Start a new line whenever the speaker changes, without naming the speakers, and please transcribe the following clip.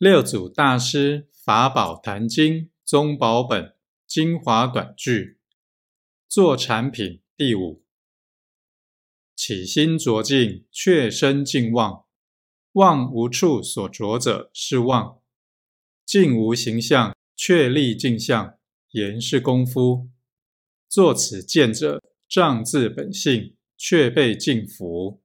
六祖大师法宝坛经宗宝本精华短句做产品第五，起心着境，却身境妄，妄无处所着者是妄，境无形象，却立镜像，言是功夫，作此见者，仗自本性，却被镜服。